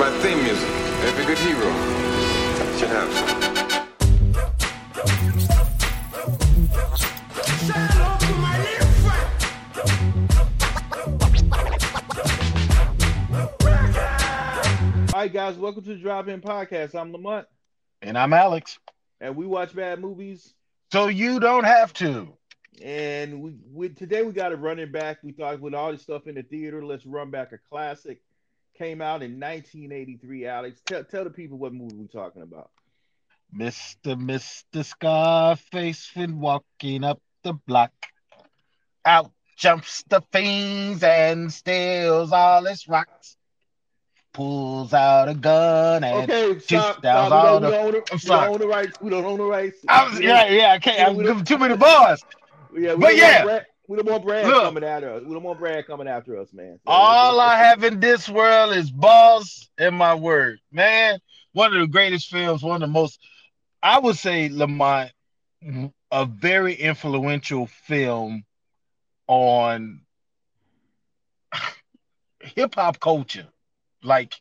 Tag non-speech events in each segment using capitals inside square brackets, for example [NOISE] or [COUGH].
my theme music. Every good hero should have some. All right, guys, welcome to the Drive In Podcast. I'm Lamont, And I'm Alex. and we watch bad movies. So you don't have to. And we, we today we got a running back. We thought with all this stuff in the theater, let's run back a classic. Came out in 1983. Alex, tell tell the people what movie we're talking about. Mr. Mr. Scarface been walking up the block. Out jumps the fiends and steals all his rocks. Pulls out a gun and Okay, shoots stop. down all We, don't, the. don't own the, I'm we don't own the rights. We don't own the rights. I was, yeah, yeah, I can't. I'm giving too many bars. yeah, we but yeah. Want Brad, we don't want Brad Look. coming after us. We don't want Brad coming after us, man. So- All I have in this world is balls and my word. Man, one of the greatest films, one of the most, I would say, Lamont, a very influential film on [LAUGHS] hip hop culture. Like,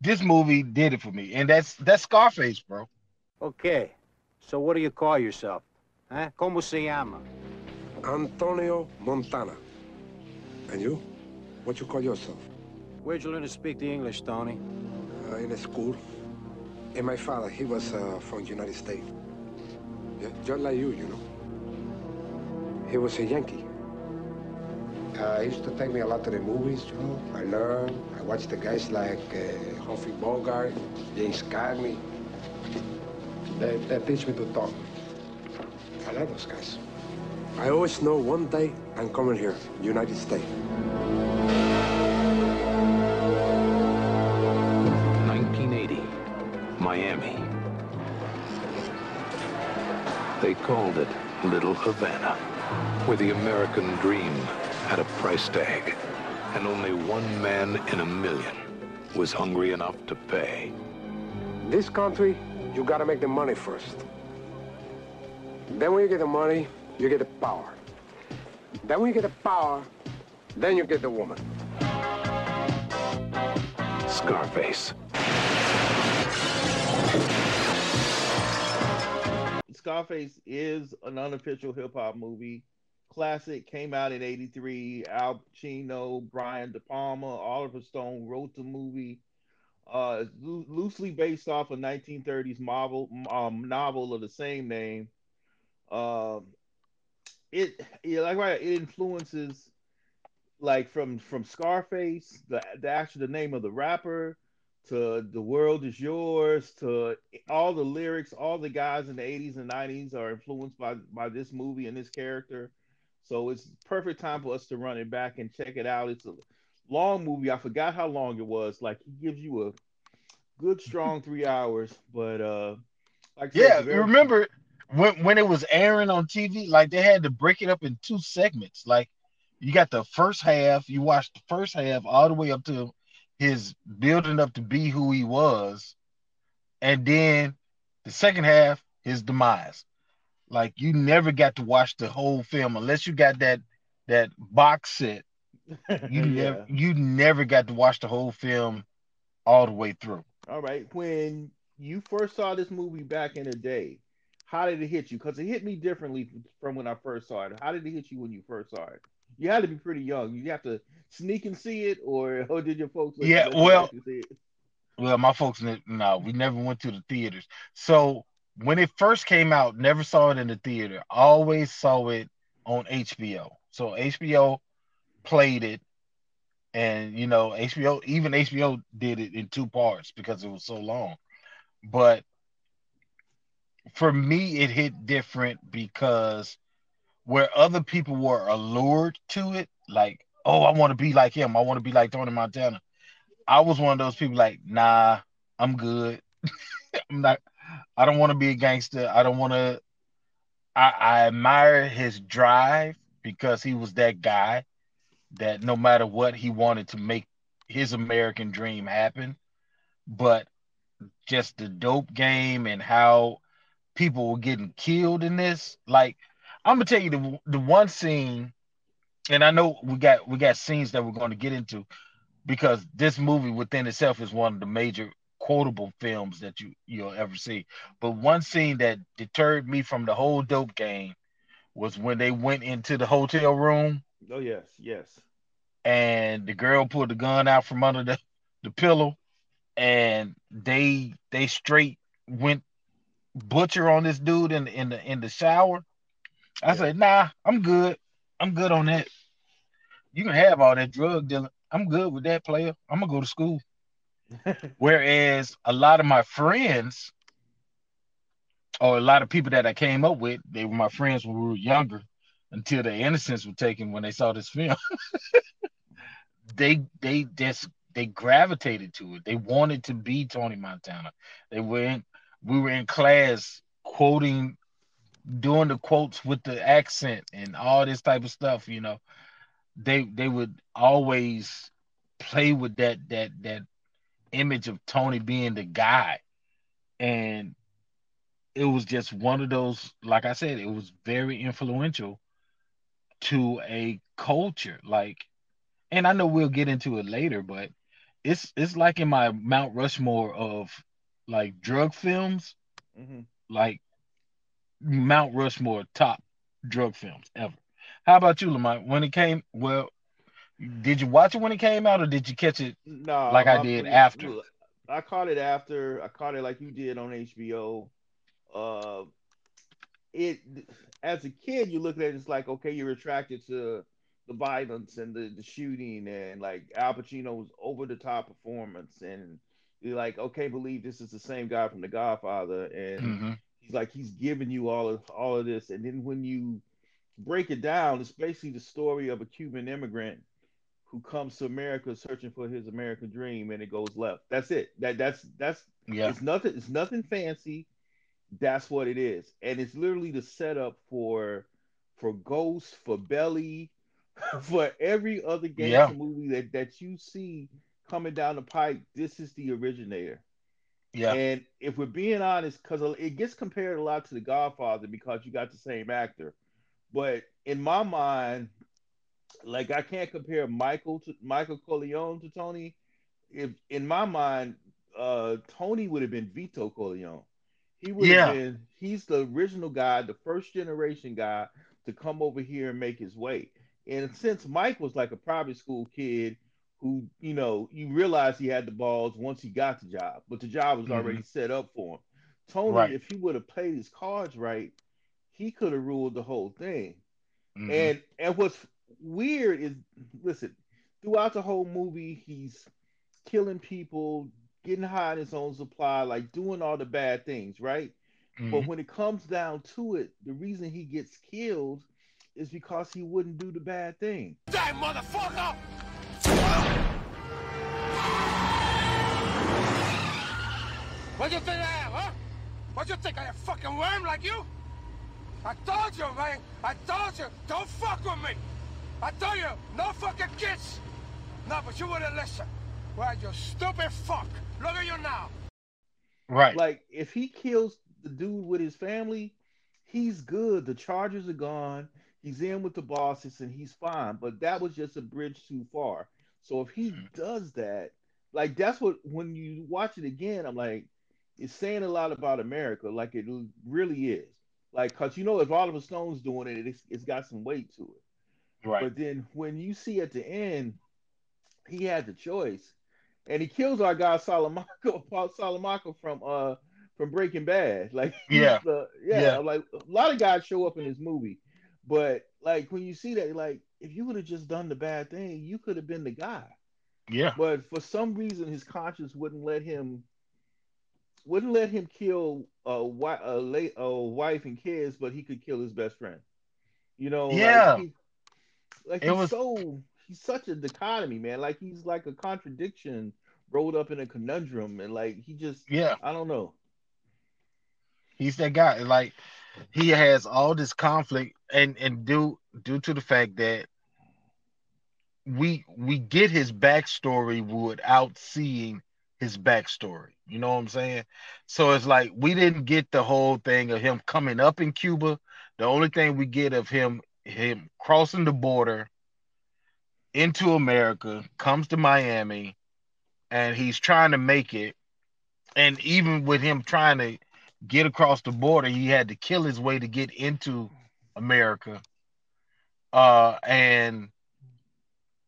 this movie did it for me. And that's that's Scarface, bro. Okay, so what do you call yourself? Huh? ¿Cómo se llama? Antonio Montana. And you? What you call yourself? Where'd you learn to speak the English, Tony? Uh, in a school. And my father, he was uh, from United States. Yeah, just like you, you know. He was a Yankee. Uh, he used to take me a lot to the movies, you know. I learned. I watched the guys like uh, Humphrey Bogart, James Cagney. They, they teach me to talk. I love those guys. I always know one day I'm coming here, United States. 1980, Miami. They called it Little Havana, where the American dream had a price tag, and only one man in a million was hungry enough to pay. This country, you gotta make the money first. Then when you get the money, you get the power. Then when you get the power, then you get the woman. Scarface. Scarface is an unofficial hip hop movie. Classic came out in '83. Al Pacino, Brian De Palma, Oliver Stone wrote the movie. Uh, loo- loosely based off a 1930s novel, um, novel of the same name. Um, it, yeah, like right, it influences like from from Scarface, the the actual the name of the rapper, to the world is yours to all the lyrics all the guys in the 80s and 90s are influenced by by this movie and this character. So it's perfect time for us to run it back and check it out. It's a long movie. I forgot how long it was. Like he gives you a good strong three hours but uh like I said, Yeah, very- remember when when it was airing on TV, like they had to break it up in two segments. Like you got the first half, you watched the first half all the way up to his building up to be who he was, and then the second half, his demise. Like you never got to watch the whole film unless you got that that box set. [LAUGHS] You Yeah. never you never got to watch the whole film all the way through. All right. When you first saw this movie back in the day, how did it hit you? Because it hit me differently from when I first saw it. How did it hit you when you first saw it? You had to be pretty young. You have to sneak and see it, or, [LAUGHS] or did your folks? Yeah, well- actually see it? Well, my folks, no, we never went to the theaters. So when it first came out, never saw it in the theater. Always saw it on HBO. So HBO played it, and you know, HBO, even HBO did it in two parts because it was so long. But for me, it hit different because where other people were allured to it, like, oh, I want to be like him, I want to be like Tony Montana. I was one of those people like, nah, I'm good. [LAUGHS] I'm not. I don't want to be a gangster. I don't want to. I, I admire his drive because he was that guy that no matter what he wanted to make his American dream happen. But just the dope game and how people were getting killed in this, like I'm gonna tell you the the one scene, and I know we got we got scenes that we're going to get into, because this movie within itself is one of the major quotable films that you you'll ever see. But one scene that deterred me from the whole dope game was when they went into the hotel room Oh yes, yes. and the girl pulled the gun out from under the, the pillow and they they straight went butcher on this dude in in the in the shower. I Yeah. said, nah, I'm good. I'm good on that. You can have all that drug dealing. I'm good with that player. I'm gonna go to school. [LAUGHS] Whereas a lot of my friends, or a lot of people that I came up with, they were my friends when we were younger, until their innocence was taken when they saw this film. [LAUGHS] they they just they gravitated to it. They wanted to be Tony Montana. They in we were in class quoting doing the quotes with the accent and all this type of stuff, you know. They they would always play with that that that image of Tony being the guy. And it was just one of those, like I said, it was very influential to a culture. Like, and I know we'll get into it later, but it's it's like in my Mount Rushmore of like drug films, hmm like Mount Rushmore top drug films ever. How about you, Lamont? When it came, well, did you watch it when it came out, or did you catch it? No, Like I my- did after. I caught it after. I caught it like you did on HBO. Uh, it as a kid, you look at it, it's like okay, you're attracted to the violence and the, the shooting and like Al Pacino's over the top performance, and you're like, okay, believe this is the same guy from The Godfather, and Mhm. he's like he's giving you all of all of this, and then when you break it down, it's basically the story of a Cuban immigrant who comes to America searching for his American dream, and it goes left. That's it. That that's that's Yeah, it's nothing. It's nothing fancy. That's what it is, and it's literally the setup for for Ghost, for Belly, [LAUGHS] for every other gangster Yeah. movie that that you see coming down the pipe. This is the originator. yeah, And if we're being honest, because it gets compared a lot to The Godfather because you got the same actor, but in my mind, like I can't compare Michael to Michael Corleone to Tony. If in my mind, uh, Tony would have been Vito Corleone. He would Yeah. have been. He's the original guy, the first generation guy to come over here and make his way. And since Mike was like a private school kid who, you know, you realize he had the balls once he got the job, but the job was already set up for him. Tony, Right. if he would have played his cards right, he could have ruled the whole thing. Mhm. And and what's weird is, listen, throughout the whole movie, he's killing people, getting high on his own supply, like doing all the bad things, right? But Mhm. when it comes down to it, the reason he gets killed is because he wouldn't do the bad thing. Die, motherfucker! What you think I am, huh? What you think I am, fucking worm like you? I told you, man. I told you, don't fuck with me. I told you, no fucking kids. No, but you wouldn't listen. Well, you stupid fuck. Look at you now. right, Like if he kills the dude with his family, he's good. The charges are gone. He's in with the bosses and he's fine. But that was just a bridge too far. So if he Mhm. does that, like that's what when you watch it again, I'm like, it's saying a lot about America, like it really is. Like, cause you know, if Oliver Stone's doing it, it's, it's got some weight to it. right, But then when you see at the end, he had the choice, and he kills our guy Salamanca, [LAUGHS] Paul Salamanca from uh from Breaking Bad. Like [LAUGHS] Yeah. the- yeah, Yeah. like a lot of guys show up in this movie, but like when you see that, like if you would have just done the bad thing, you could have been the guy. yeah, But for some reason, his conscience wouldn't let him wouldn't let him kill a, wi- a, late, a wife and kids, but he could kill his best friend. You know, like, Yeah. he- like It he's was- so he's such a dichotomy, man. Like he's like a contradiction rolled up in a conundrum, and like he just yeah. I don't know. He's that guy. Like he has all this conflict, and and due due to the fact that we we get his backstory without seeing his backstory. You know what I'm saying? So it's like we didn't get the whole thing of him coming up in Cuba. The only thing we get of him him crossing the border, into America, comes to Miami, and he's trying to make it. And even with him trying to get across the border, he had to kill his way to get into America. Uh, and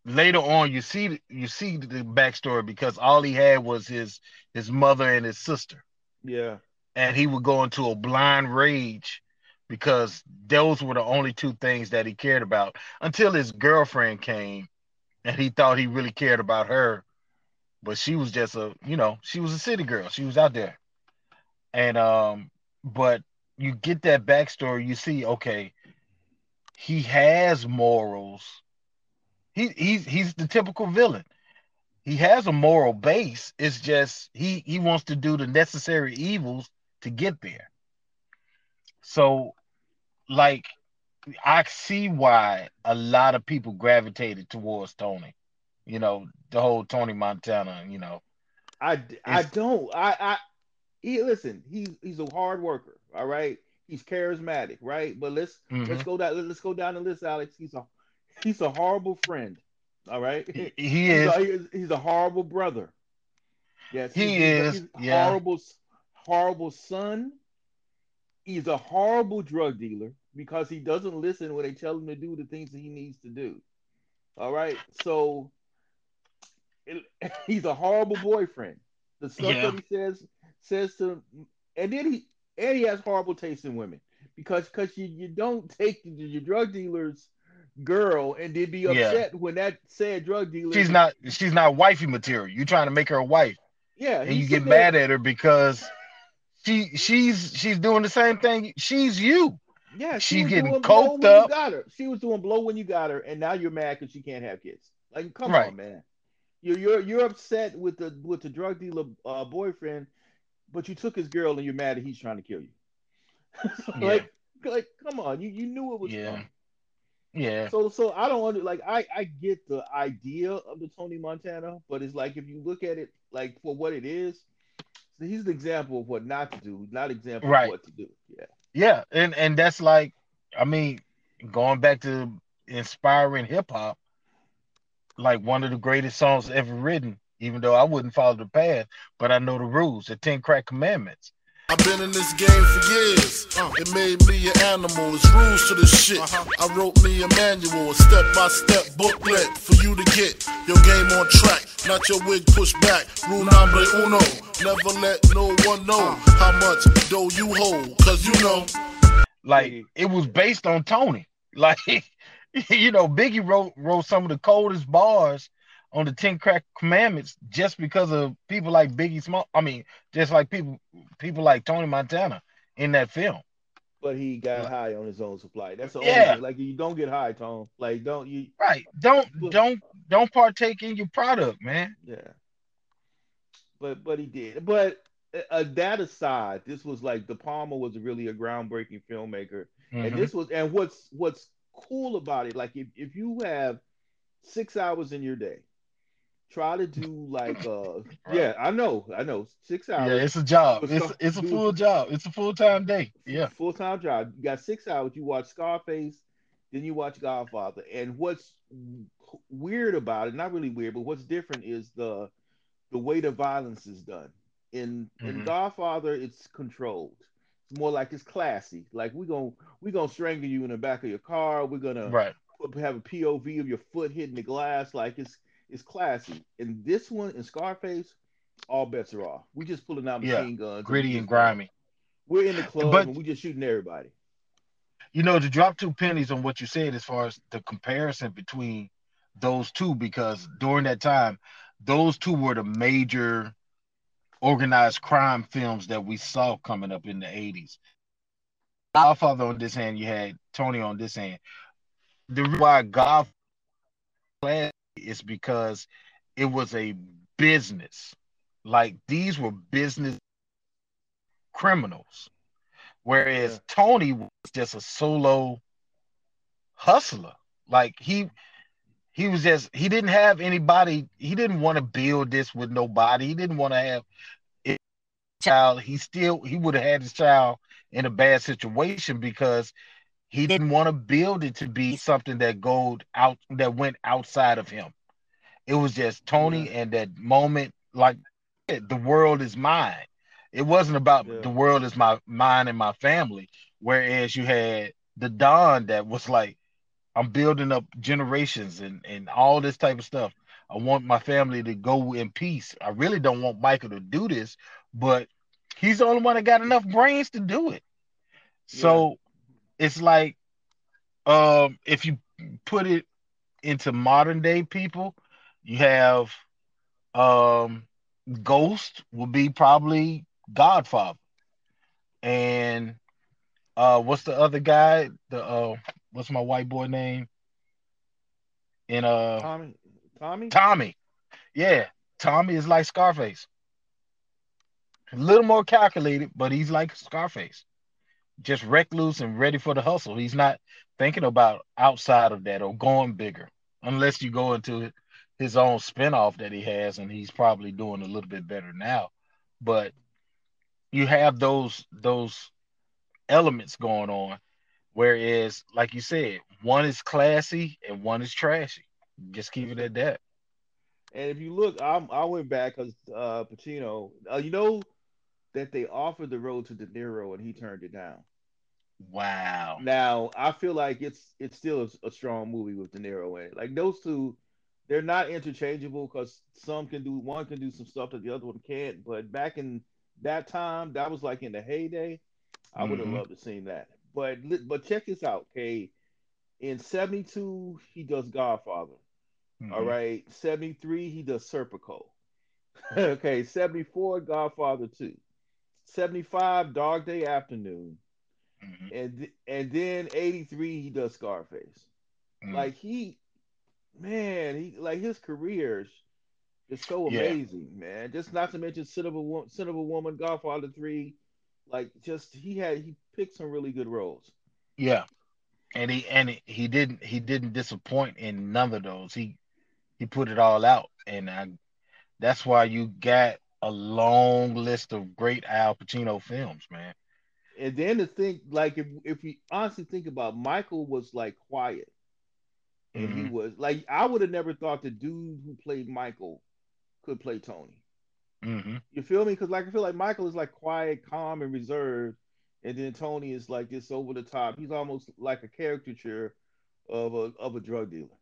later on, you see you see the backstory because all he had was his his mother and his sister, Yeah. and he would go into a blind rage because those were the only two things that he cared about until his girlfriend came, and he thought he really cared about her, but she was just a you know she was a city girl, she was out there, and um, but you get that backstory, you see okay, he has morals he he's he's the typical villain. He has a moral base. It's just he he wants to do the necessary evils to get there. So, like, I see why a lot of people gravitated towards Tony. You know, the whole Tony Montana. You know, I, I don't I I he listen he's he's a hard worker all right he's charismatic right but let's Mhm. let's go down let's go down the list Alex he's a he's a horrible friend all right he, [LAUGHS] he is. A, he's a horrible brother yes He he's, he's is, he's yeah. horrible horrible son he's a horrible drug dealer because he doesn't listen when they tell him to do the things that he needs to do all right so it, [LAUGHS] he's a horrible boyfriend. The stuff Yeah. that he says says to, and then he and he has horrible taste in women because because you, you don't [LAUGHS] take your drug dealer's girl and then be Yeah. upset when that said drug dealer. She's not. She's not wifey material. You're trying to make her a wife, Yeah, and you get there- mad at her because she she's she's doing the same thing. She's you. Yeah, she's getting coked up. got her. She was doing blow when you got her, and now you're mad because she can't have kids. Like, come Right. on, man. You're you're you're upset with the with the drug dealer uh, boyfriend, but you took his girl and you're mad that he's trying to kill you. [LAUGHS] like, like, come on, you you knew it was Yeah. Yeah. So so I don't under like I I get the idea of the Tony Montana, but it's like if you look at it like for what it is, he's an example of what not to do, not example Right. of what to do. Yeah. Yeah, and and that's like, I mean, going back to inspiring hip hop, like one of the greatest songs ever written. Even though I wouldn't follow the path, but I know the rules, the Ten Crack Commandments. I've been in this game for years. Uh. It made me an animal. It's rules to this shit. Uh-huh. I wrote me a manual, a step by step booklet for you to get your game on track. Not your wig pushed back. Rule number uno. Never let no one know uh. how much dough you hold. Cause you know. Like it was based on Tony. [LAUGHS] Like [LAUGHS] you know, Biggie wrote wrote some of the coldest bars on the Ten Crack Commandments just because of people like Biggie Small. I mean, just like people people like Tony Montana in that film. But he got high on his own supply. That's the Yeah. only thing. Like you don't get high, Tone. Like don't you? Right. Don't don't don't partake in your product, man. Yeah. But but he did. But uh, that aside, this was like De Palma was really a groundbreaking filmmaker, and Mhm. this was and what's what's cool about it, like if if you have six hours in your day, try to do like uh [LAUGHS] yeah I know I know six hours. Yeah, it's a job. [LAUGHS] It's it's a full job. It's a full time day. Yeah. full time job. You got six hours. You watch Scarface, then you watch Godfather. And what's weird about it, not really weird, but what's different is the the way the violence is done. In in Mhm. Godfather, it's controlled. It's more like it's classy. Like we're gonna we're gonna strangle you in the back of your car. We're gonna Right. have a POV of your foot hitting the glass. Like it's it's classy. And this one, in Scarface, all bets are off. We just pulling out Yeah, machine guns. Gritty just- and grimy. We're in the club But- and we just shooting everybody. You know, to drop two pennies on what you said as far as the comparison between those two, because during that time, those two were the major organized crime films that we saw coming up in the 80s. Godfather on this hand, you had Tony on this hand. The reason why God is because it was a business. Like these were business criminals. Whereas Yeah. Tony was just a solo hustler. Like he he was just he didn't have anybody, he didn't want to build this with nobody. He didn't want to have a child. He still he would have had his child in a bad situation because he didn't want to build it to be something that go out that went outside of him. It was just Tony and that moment, like the world is mine. It wasn't about Yeah. the world is my mine and my family. Whereas you had the Don that was like, I'm building up generations and and all this type of stuff. I want my family to go in peace. I really don't want Michael to do this, but he's the only one that got enough brains to do it. So it's like um if you put it into modern day people, you have um Ghost will be probably Godfather. And uh what's the other guy? The uh what's my white boy name? In uh Tommy, Tommy, Tommy. Yeah, Tommy is like Scarface. A little more calculated, but he's like Scarface. Just recluse and ready for the hustle. He's not thinking about outside of that or going bigger, unless you go into his own spinoff that he has, and he's probably doing a little bit better now. But you have those those elements going on, whereas, like you said, one is classy and one is trashy. Just keep it at that. And if you look, I'm, I went back because uh, Pacino, uh, you know that they offered the role to De Niro and he turned it down. Wow. Now I feel like it's it's still a, a strong movie with De Niro in it. Like those two, they're not interchangeable because some can do one can do some stuff that the other one can't. But back in that time, that was like in the heyday. I would have Mhm. loved to seen that. But but check this out, okay. In '72, he does Godfather. All Mhm. right, 73, he does Serpico. [LAUGHS] okay, 74, Godfather 2. 75, Dog Day Afternoon. Mhm. And and then 83, he does Scarface. Mhm. Like he man, he like his career is so Yeah. amazing, man. Just not to mention Scent of a Woman, Scent of a Woman, Godfather 3. Like just he had he picked some really good roles. Yeah. And he and he- he didn't he didn't disappoint in none of those. He he put it all out, and I, that's why you got a long list of great Al Pacino films, man. And then to think, like, if if we honestly think about, Michael was like quiet, and he Mhm. was like, I would have never thought the dude who played Michael could play Tony. hmm You feel me? Because like I feel like Michael is like quiet, calm, and reserved, and then Tony is like this over the top. He's almost like a caricature of a of a drug dealer.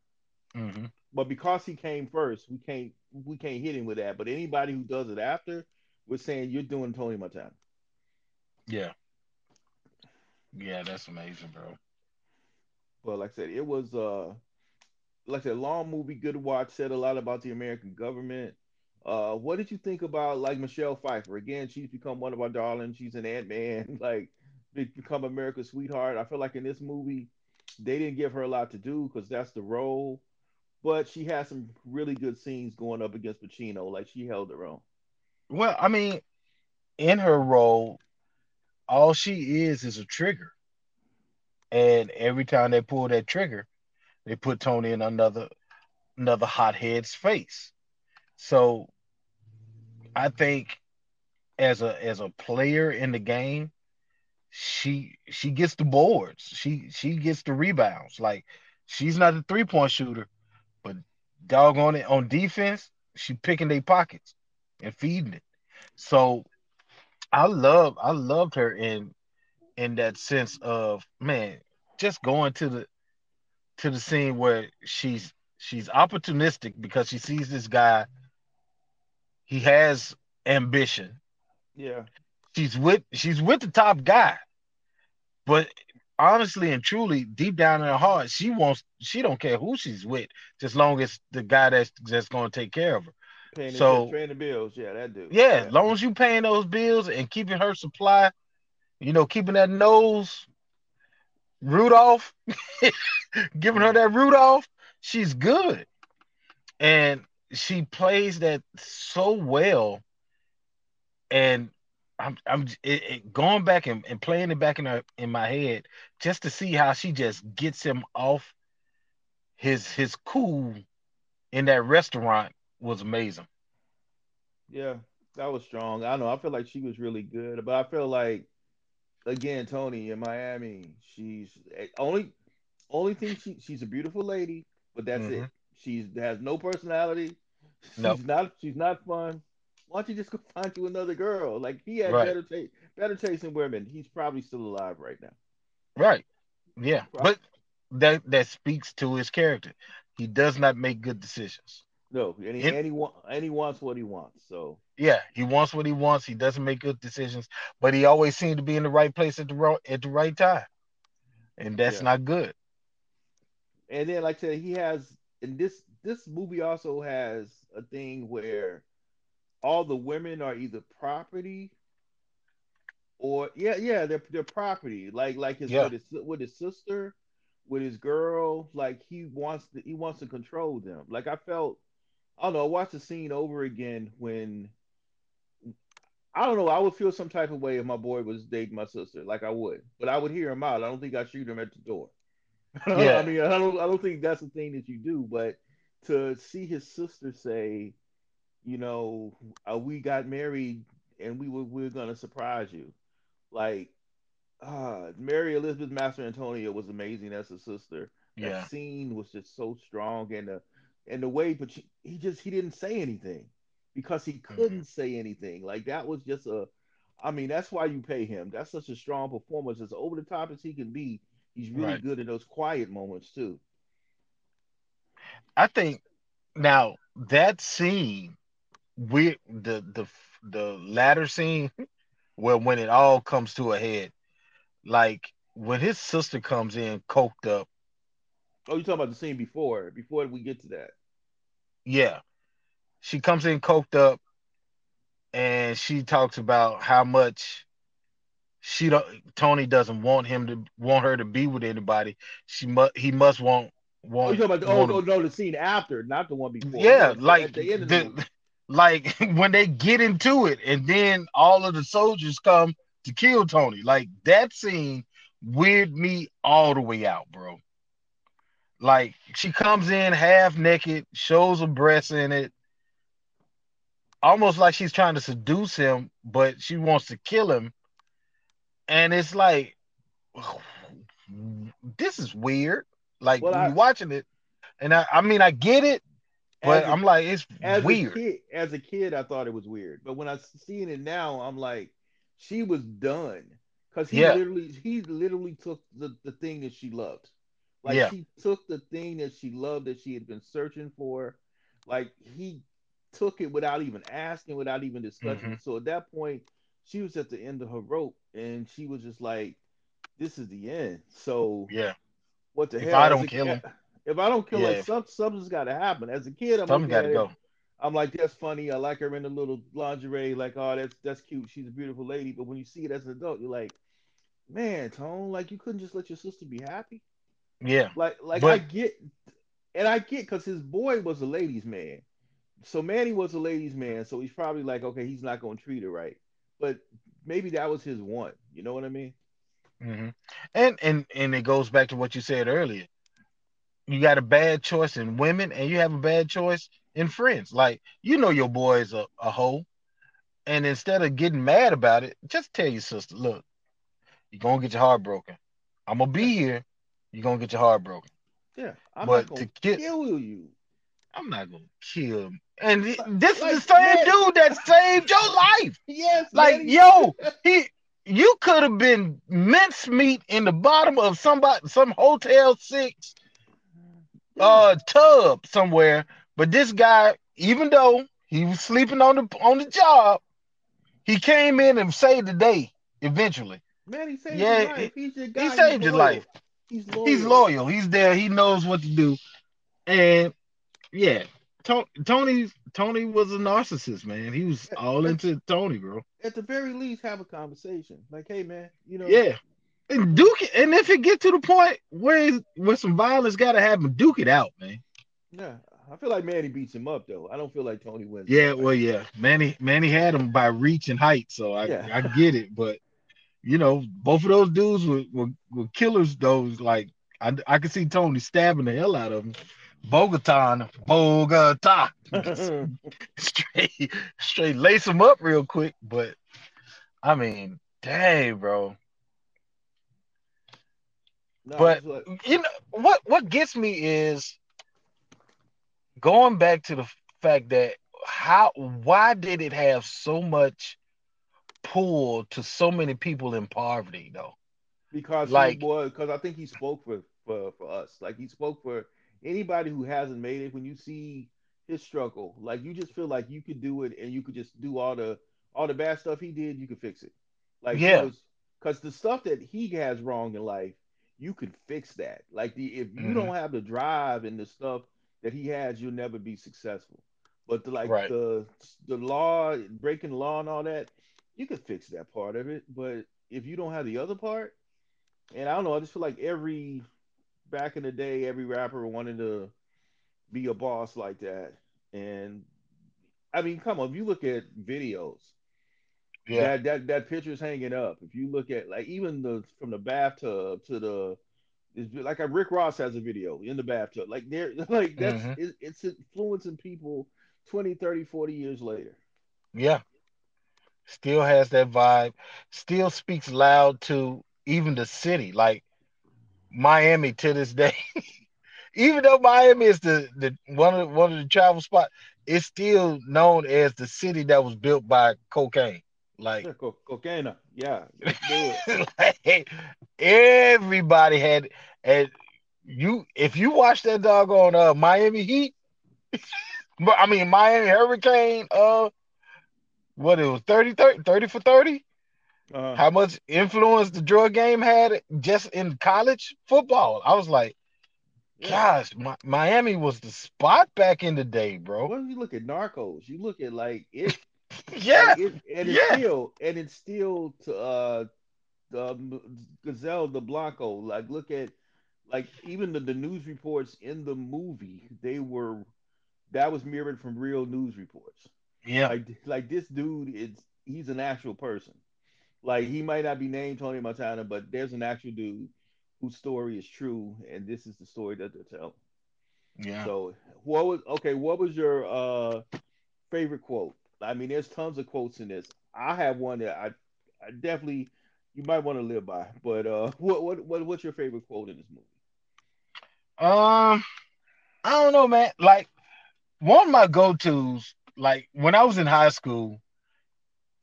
hmm But because he came first, we can't we can't hit him with that. But anybody who does it after, we're saying you're doing Tony Montana. Yeah. Yeah, that's amazing, bro. But like I said, it was uh like I said, long movie, good watch, said a lot about the American government. Uh what did you think about like Michelle Pfeiffer? Again, she's become one of our darlings. She's an Ant-Man, [LAUGHS] like become America's sweetheart. I feel like in this movie, they didn't give her a lot to do because that's the role. But she had some really good scenes going up against Pacino. Like she held her own. Well, I mean, in her role, all she is is a trigger. And every time they pull that trigger, they put Tony in another another hothead's face. So I think as a as a player in the game, she she gets the boards. She she gets the rebounds. Like she's not a three-point shooter, but doggone it on defense, she picking their pockets and feeding it. So I love I loved her in in that sense of man, just going to the to the scene where she's she's opportunistic because she sees this guy. He has ambition. Yeah. She's with she's with the top guy, but honestly and truly, deep down in her heart, she wants she don't care who she's with, just long as the guy that's that's going to take care of her. Paying the, So- paying the bills. Yeah, that dude. Yeah, as long as you paying those bills and keeping her supply, you know, keeping that nose Rudolph, [LAUGHS] giving her mm. that Rudolph, she's good. And she plays that so well. And I'm I'm it, it, going back and, and playing it back in her in my head just to see how she just gets him off his his cool in that restaurant was amazing. Yeah, that was strong. I know. I feel like she was really good, but I feel like again, Tony in Miami. She's eh, only only thing she she's a beautiful lady, but that's it. Mhm. She's has no personality. She's Nope. not she's not fun. Why don't you just go [LAUGHS] find you another girl? Like he had Right. better taste better taste in women. He's probably still alive right now. Right. Yeah. Right. But that that speaks to his character. He does not make good decisions. No, and he, In- and he, and he wants what he wants. So Yeah, he wants what he wants. He doesn't make good decisions, but he always seems to be in the right place at the ro- at the right time, and that's Yeah. not good. and then like I said, he has and this this movie also has a thing where all the women are either property or yeah yeah they're they're property. Like like his Yeah. with his with his sister with his girl. Like he wants to he wants to control them. Like I felt I don't know I watched the scene over again when I don't know I would feel some type of way if my boy was dating my sister. Like I would. But I would hear him out. I don't think I'd shoot him at the door. [LAUGHS] Yeah. I mean, I don't, I don't think that's the thing that you do, but to see his sister say, you know, uh, we got married and we were we are gonna surprise you, like, uh, Mary Elizabeth Mastrantonio was amazing as a sister. That scene was just so strong, and the and the way, but she, he just he didn't say anything because he Mm-hmm. couldn't say anything. Like that was just a, I mean, that's why you pay him. That's such a strong performance, as over the top as he can be. He's really Right. good in those quiet moments too. I think now that scene, we the the the latter scene, where when it all comes to a head, like when his sister comes in coked up, Oh, you talking about the scene before? Before we get to that? yeah, she comes in coked up, and she talks about how much she don't Tony doesn't want him to want her to be with anybody. She must he must want Oh, you talking about? the, Oh, no, no, the scene after, not the one before. yeah, like the the, the, like [LAUGHS] when they get into it, and then all of the soldiers come to kill Tony. Like that scene weirded me all the way out, bro. Like she comes in half naked, shows her breasts in it, almost like she's trying to seduce him, but she wants to kill him. And it's like, [SIGHS] this is weird. Like Well, I- watching it, and I, I mean, I get it, but I'm like, it's as weird. A kid, as a kid, I thought it was weird, but when I seeing it now, I'm like, she was done because he Yeah. literally, he literally took the, the thing that she loved. Like Yeah. she took the thing that she loved that she had been searching for. Like he took it without even asking, without even discussing. Mhm. So at that point, she was at the end of her rope, and she was just like, "This is the end." So Yeah, what the If hell? I don't kill him- [LAUGHS] if I don't kill Yeah. her, some, something's got to happen. As a kid, I'm something got to go. I'm like, that's funny. I like her in the little lingerie. Like, oh, that's that's cute. She's a beautiful lady. But when you see it as an adult, you're like, man, Tone, like you couldn't just let your sister be happy. Yeah, Like, like But- I get, and I get because his boy was a ladies' man. So Manny was a ladies' man. So he's probably like, okay, he's not gonna treat her right. But maybe that was his one. You know what I mean? Mm-hmm. and and and it goes back to what you said earlier. You got a bad choice in women, and you have a bad choice in friends. Like you know your boy is a, a hoe, and instead of getting mad about it, just tell your sister, look, you're gonna get your heart broken. I'm gonna be here. You're gonna get your heart broken. Yeah. I'm But not gonna kill- kill you. I'm not gonna kill him. And this like, is the same man- dude that saved your life. Yes. Like, Manny. yo, he you could have been mincemeat in the bottom of somebody some hotel six uh tub somewhere. But this guy, even though he was sleeping on the on the job, he came in and saved the day eventually. Man, he saved Yeah, your life. He's your guy. He He's saved your loyal. life. He's loyal. He's loyal. He's there. He knows what to do. And yeah, Tony Tony was a narcissist, man. He was all into Tony, bro. At the very least, have a conversation. Like, hey, man, you know, Yeah. And Duke it, and if it get to the point where where some violence gotta happen, Duke it out, man. yeah. I feel like Manny beats him up though. I don't feel like Tony wins. Yeah, well, yeah. Manny Manny had him by reach and height, so I Yeah. I get it, but you know, both of those dudes were, were, were killers. Those like I I could see Tony stabbing the hell out of him. Bogota, Bogota, [LAUGHS] straight straight lace him up real quick. But I mean, dang, bro, No, But like- you know what? What gets me is going back to the fact that how why did it have so much pull to so many people in poverty though? because like- because I think he spoke for, for for us. Like he spoke for anybody who hasn't made it. When you see his struggle, like you just feel like you could do it, and you could just do all the all the bad stuff he did. You could fix it. Like Yeah. because the stuff that he has wrong in life, you could fix that. Like the if you Mhm. don't have the drive and the stuff that he has, you'll never be successful. But the, like Right. the the law, breaking the law and all that, you could fix that part of it. But if you don't have the other part, and I don't know, I just feel like every back in the day, every rapper wanted to be a boss like that. And I mean, come on, if you look at videos, Yeah, that that that picture's hanging up. If you look at like even the from the bathtub to the it's like a Rick Ross has a video in the bathtub. Like they're [LAUGHS] like that's Mhm. it, it's influencing people 20, 30, 40 years later. yeah. Still has that vibe. Still speaks loud to even the city, like Miami to this day. [LAUGHS] even though Miami is the, the one of the, one of the travel spots, it's still known as the city that was built by cocaine. Like Yeah, cocaine. Yeah, [LAUGHS] like, everybody had and you if you watch that doggone uh Miami Heat, [LAUGHS] but I mean Miami Hurricane, uh what it was 30, 30, 30 for 30? Uh, How much influence the drug game had just in college football? I was like, gosh, Mi- Miami was the spot back in the day, bro. When you look at Narcos, you look at like it [LAUGHS] Yeah, Like, it, and it's yeah. still and it's still to uh the Griselda Blanco. Like look at like even the, the news reports in the movie, they were that was mirrored from real news reports. yeah, Like like this dude is he's an actual person. Like he might not be named Tony Montana, but there's an actual dude whose story is true, and this is the story that they're telling. yeah. So what was okay? What was your uh favorite quote? I mean, there's tons of quotes in this. I have one that I, I definitely you might want to live by. But uh, [LAUGHS] what what what what's your favorite quote in this movie? Um, I don't know, man. Like one of my go-tos, like when I was in high school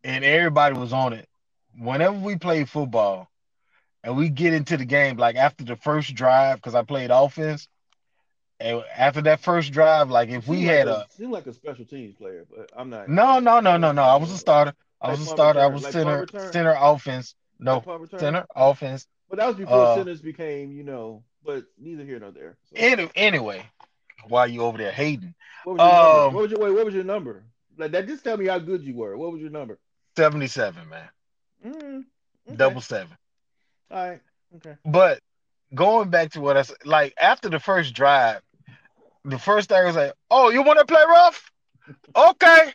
and everybody was on it, whenever we played football and we get into the game, like after the first drive, because I played offense, and after that first drive, like if we had like a seemed like a special teams player, but I'm not. no, no, no, no, no. I was a starter. I Like was a punt starter. I was like center, center offense. No, Like center offense. But that was before Uh, centers became, you know. But neither here nor there. So, Any, anyway, while you over there hating, what was your number? um, What was your wait? What was your number? Like that. Just tell me how good you were. What was your number? seventy-seven, man, Mm, okay. double seven. All right. Okay. But going back to what I said, like after the first drive, the first thing I was like, "Oh, you want to play rough? Okay,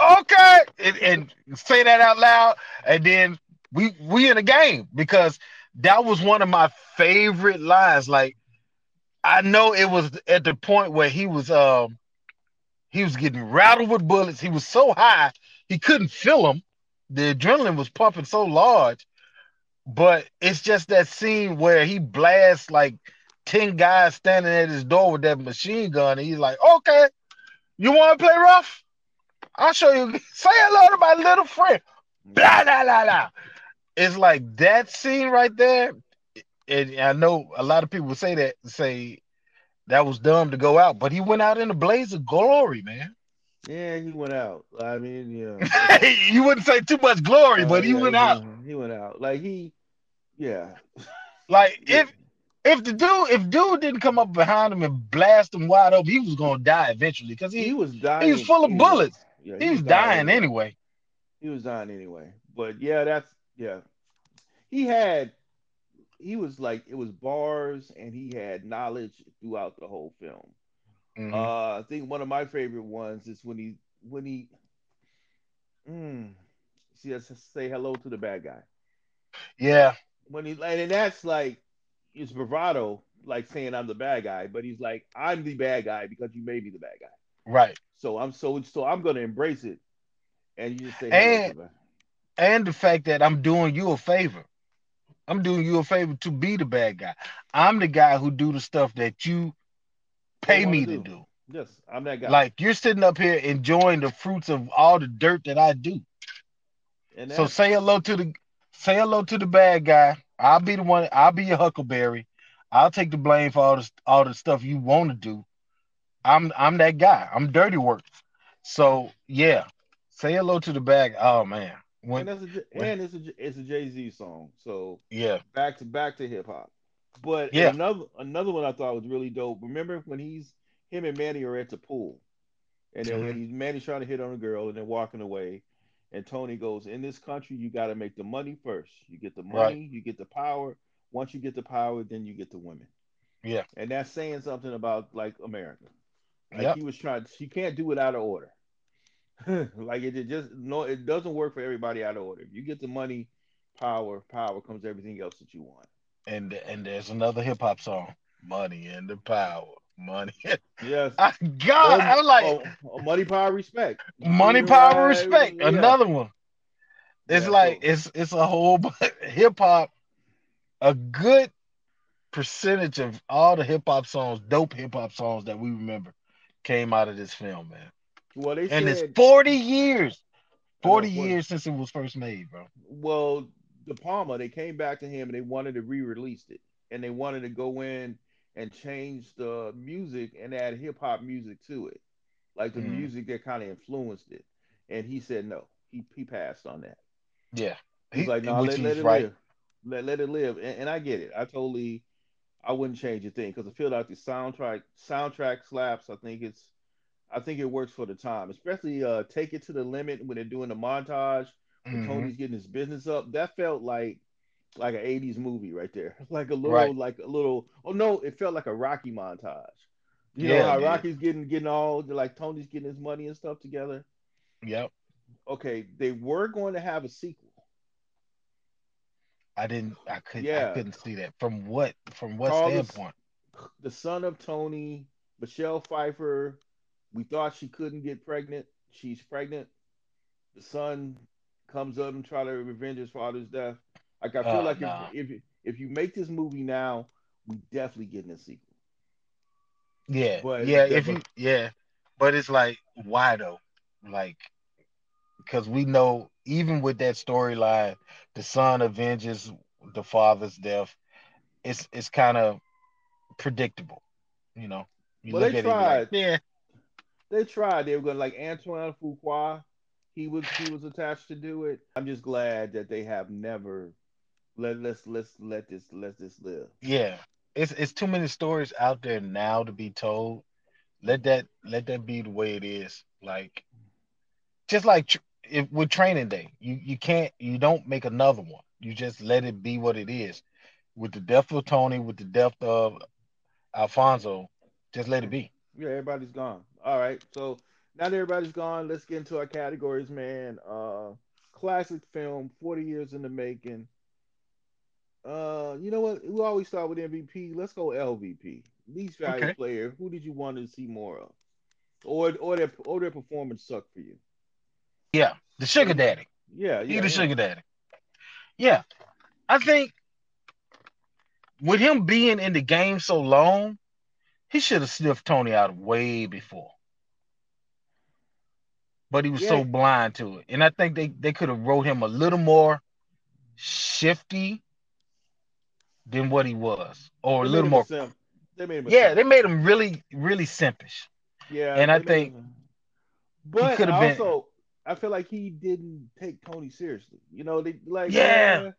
okay," and, and say that out loud, and then we we in a game because that was one of my favorite lines. Like I know it was at the point where he was um he was getting rattled with bullets. He was so high he couldn't feel them. The adrenaline was pumping so large but it's just that scene where he blasts like 10 guys standing at his door with that machine gun, and he's like, Okay, you want to play rough? I'll show you. [LAUGHS] Say hello to my little friend. Blah, blah, blah, blah. It's like that scene right there. And I know a lot of people say that, say that was dumb to go out, but he went out in a blaze of glory, man. Yeah, he went out. I mean, yeah. [LAUGHS] you wouldn't say too much glory, Uh, but he yeah, went out. He went out. Like he, yeah. Like if if the dude if dude didn't come up behind him and blast him wide open, he was gonna die eventually because He he was dying. he was full of anyway. bullets. Yeah, he was dying anyway. He was dying anyway. But yeah, that's yeah. He had he was like it was bars and he had knowledge throughout the whole film. Mhm. Uh, I think one of my favorite ones is when he when he mm, see has to say hello to the bad guy. yeah, When he and that's like it's bravado, like saying I'm the bad guy, but he's like I'm the bad guy because you made me the bad guy. right. So I'm so so I'm gonna embrace it, and you just say And- to the- And the fact that I'm doing you a favor. I'm doing you a favor to be the bad guy. I'm the guy who do the stuff that you pay oh, wanna me to do. do. Yes, I'm that guy. Like you're sitting up here enjoying the fruits of all the dirt that I do. and So say hello to the say hello to the bad guy. I'll be the one. I'll be your Huckleberry. I'll take the blame for all the all the stuff you want to do. I'm I'm that guy. I'm dirty work. So yeah, say hello to the bag. Oh man, when and that's a when- and it's a it's a Jay Z song. So yeah back to back to hip hop. But Yeah. another another one I thought was really dope. Remember when he's him and Manny are at the pool, and then Mhm. he's Manny's trying to hit on a girl, and they're walking away, and Tony goes, "In this country, you got to make the money first. You get the Right. money, you get the power. Once you get the power, then you get the women." Yeah. and that's saying something about like America. Like Yep. he was trying, she can't do it out of order. [LAUGHS] like it, it just no, it doesn't work for everybody out of order. If you get the money, power, power comes everything else that you want. and and there's another hip hop song, Money and the Power, Money. Yes. [LAUGHS] I God, Oh, I'm like oh, oh, money, power, respect. money, power, respect. yeah. Another one. It's Yeah, like so- it's it's a whole [LAUGHS] hip hop. A good percentage of all the hip hop songs, dope hip hop songs that we remember, came out of this film, man. Well, they And said it's 40 years, I know, 40 40. years since it was first made, bro. well, De Palma, they came back to him and they wanted to re-release it, and they wanted to go in and change the music and add hip hop music to it, like the Mhm. music that kind of influenced it. And he said no, he he passed on that. Yeah. He's He- like, no, let, let it right. live, let let it live, and, and I get it. I totally, I wouldn't change a thing because I feel like the soundtrack soundtrack slaps. I think it's, I think it works for the time, especially uh, take it to the limit when they're doing the montage when Mhm. Tony's getting his business up. That felt like like an '80s movie right there, [LAUGHS] like a little, Right. like a little. Oh no, it felt like a Rocky montage. You Yeah, know how yeah. Rocky's getting getting all like Tony's getting his money and stuff together. Yep. Okay, they were going to have a sequel. I didn't I could Yeah. I couldn't see that. From what from what Carlos- standpoint? The son of Tony, Michelle Pfeiffer. We thought she couldn't get pregnant. She's pregnant. The son comes up and try to revenge his father's death. Like I feel Oh, like nah. if, if if you make this movie now, we definitely getting a sequel. Yeah, But- yeah, if but- you yeah, but it's like why though? Like, because we know even with that storyline, the son avenges the father's death. It's it's kind of predictable, you know. You Well, they at like, tried. yeah, They tried. They were going to like Antoine Fuqua. He was he was attached to do it. I'm just glad that they have never let let's let's let this let this live. yeah. It's it's too many stories out there now to be told. Let that let that be the way it is. Like, just like tr- if with Training Day, you you can't you don't make another one. You just let it be what it is. With the death of Tony, with the death of Alfonso, just let it be. Yeah, everybody's gone. All right. So now that everybody's gone, let's get into our categories, man. Uh classic film, 40 years in the making. Uh, you know what? We always start with MVP. Let's go LVP. Least valuable Okay. player. Who did you want to see more of? Or or their or their performance sucked for you? Yeah, the sugar daddy. Yeah, He yeah. the yeah. sugar daddy. Yeah, I think with him being in the game so long, he should have sniffed Tony out way before. But he was Yeah. so blind to it, and I think they they could have wrote him a little more shifty than what he was, or a They made little more. They made him a Yeah, simp. they made him really really simpish. Yeah, And I think him- but could've I been- also I feel like he didn't take Tony seriously. You know, they like Yeah. yeah,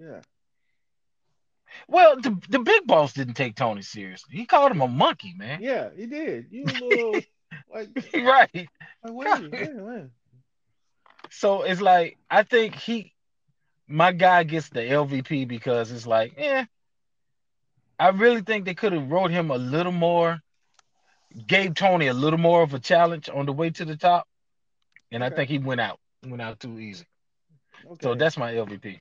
yeah. Well, the the big boss didn't take Tony seriously. He called him a monkey, man. Yeah, he did. You [LAUGHS] little like, right. like wait, a minute, wait. So it's like I think he, my guy gets the LVP because it's like, yeah, I really think they could have wrote him a little more, gave Tony a little more of a challenge on the way to the top, and I think he went out, went out too easy. Okay. So that's my LVP.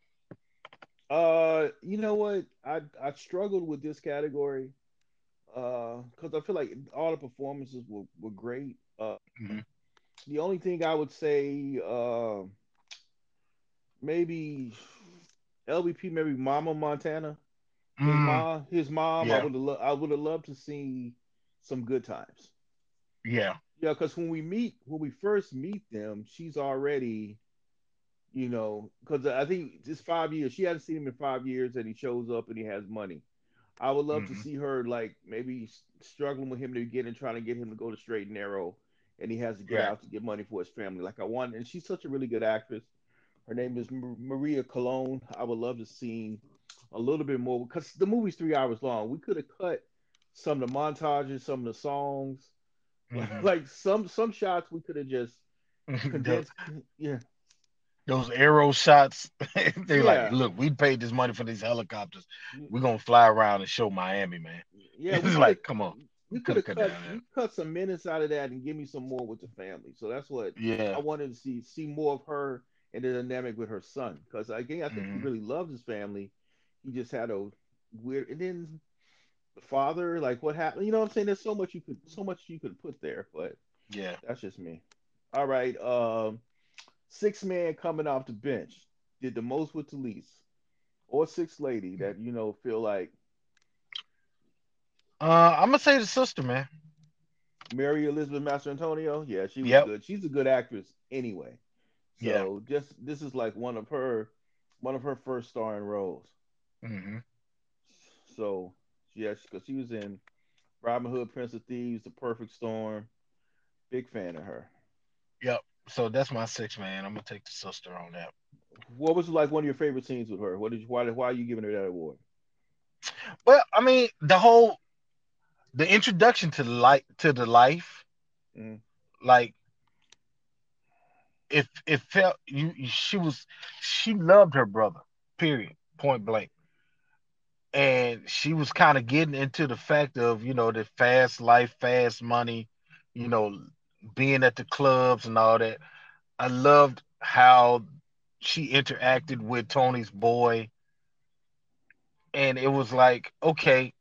uh, you know what? I I struggled with this category, uh, because I feel like all the performances were were great. Uh, Mhm. the only thing I would say, uh, maybe LBP maybe Mama Montana. His Mm, mom, his mom. I would have. Lo- I would have loved to see some good times. yeah. Yeah, because when we meet, when we first meet them, she's already, you know, because I think it's five years. She hasn't seen him in five years, and he shows up and he has money. I would love Mhm. to see her like maybe struggling with him to get and trying to get him to go to straight and narrow, and he has to get Right. out to get money for his family. Like I want, and she's such a really good actress. Her name is Maria Colon. I would love to see a little bit more because the movie's three hours long. We could have cut some of the montages, some of the songs Mhm. [LAUGHS] like some some shots we could have just [LAUGHS] condensed. yeah, Those arrow shots, [LAUGHS] they're Yeah. like, look, we paid this money for these helicopters. We're gonna fly around and show Miami, man. yeah. it's like, come on. we coulda cut cut, down cut some minutes out of that and give me some more with the family. So that's what yeah. I wanted to see see more of her and the dynamic with her son because again I think Mhm. he really loves his family. He just had a weird and then the father like what happened. You know what I'm saying? There's so much you could so much you could put there, but Yeah. That's just me. All right. Um, six man coming off the bench did the most with the least, or six lady that you know feel like Uh, I'm gonna say the sister, man. Mary Elizabeth Mastrantonio. Yeah, she was Yep. good. She's a good actress anyway. Yeah. So just this is like one of her one of her first starring roles. hmm So yes, because she was in Robin Hood, Prince of Thieves, The Perfect Storm. Big fan of her. Yep. So that's my six, man. I'm gonna take the sister on that. What was like one of your favorite scenes with her? What did you, why why are you giving her that award? Well, I mean, the whole the introduction to the light to the life, Mhm. like if it felt you, you she was she loved her brother, period, point blank. And she was kind of getting into the fact of, you know, the fast life, fast money, you know, being at the clubs and all that. I loved how she interacted with Tony's boy. And it was like, okay,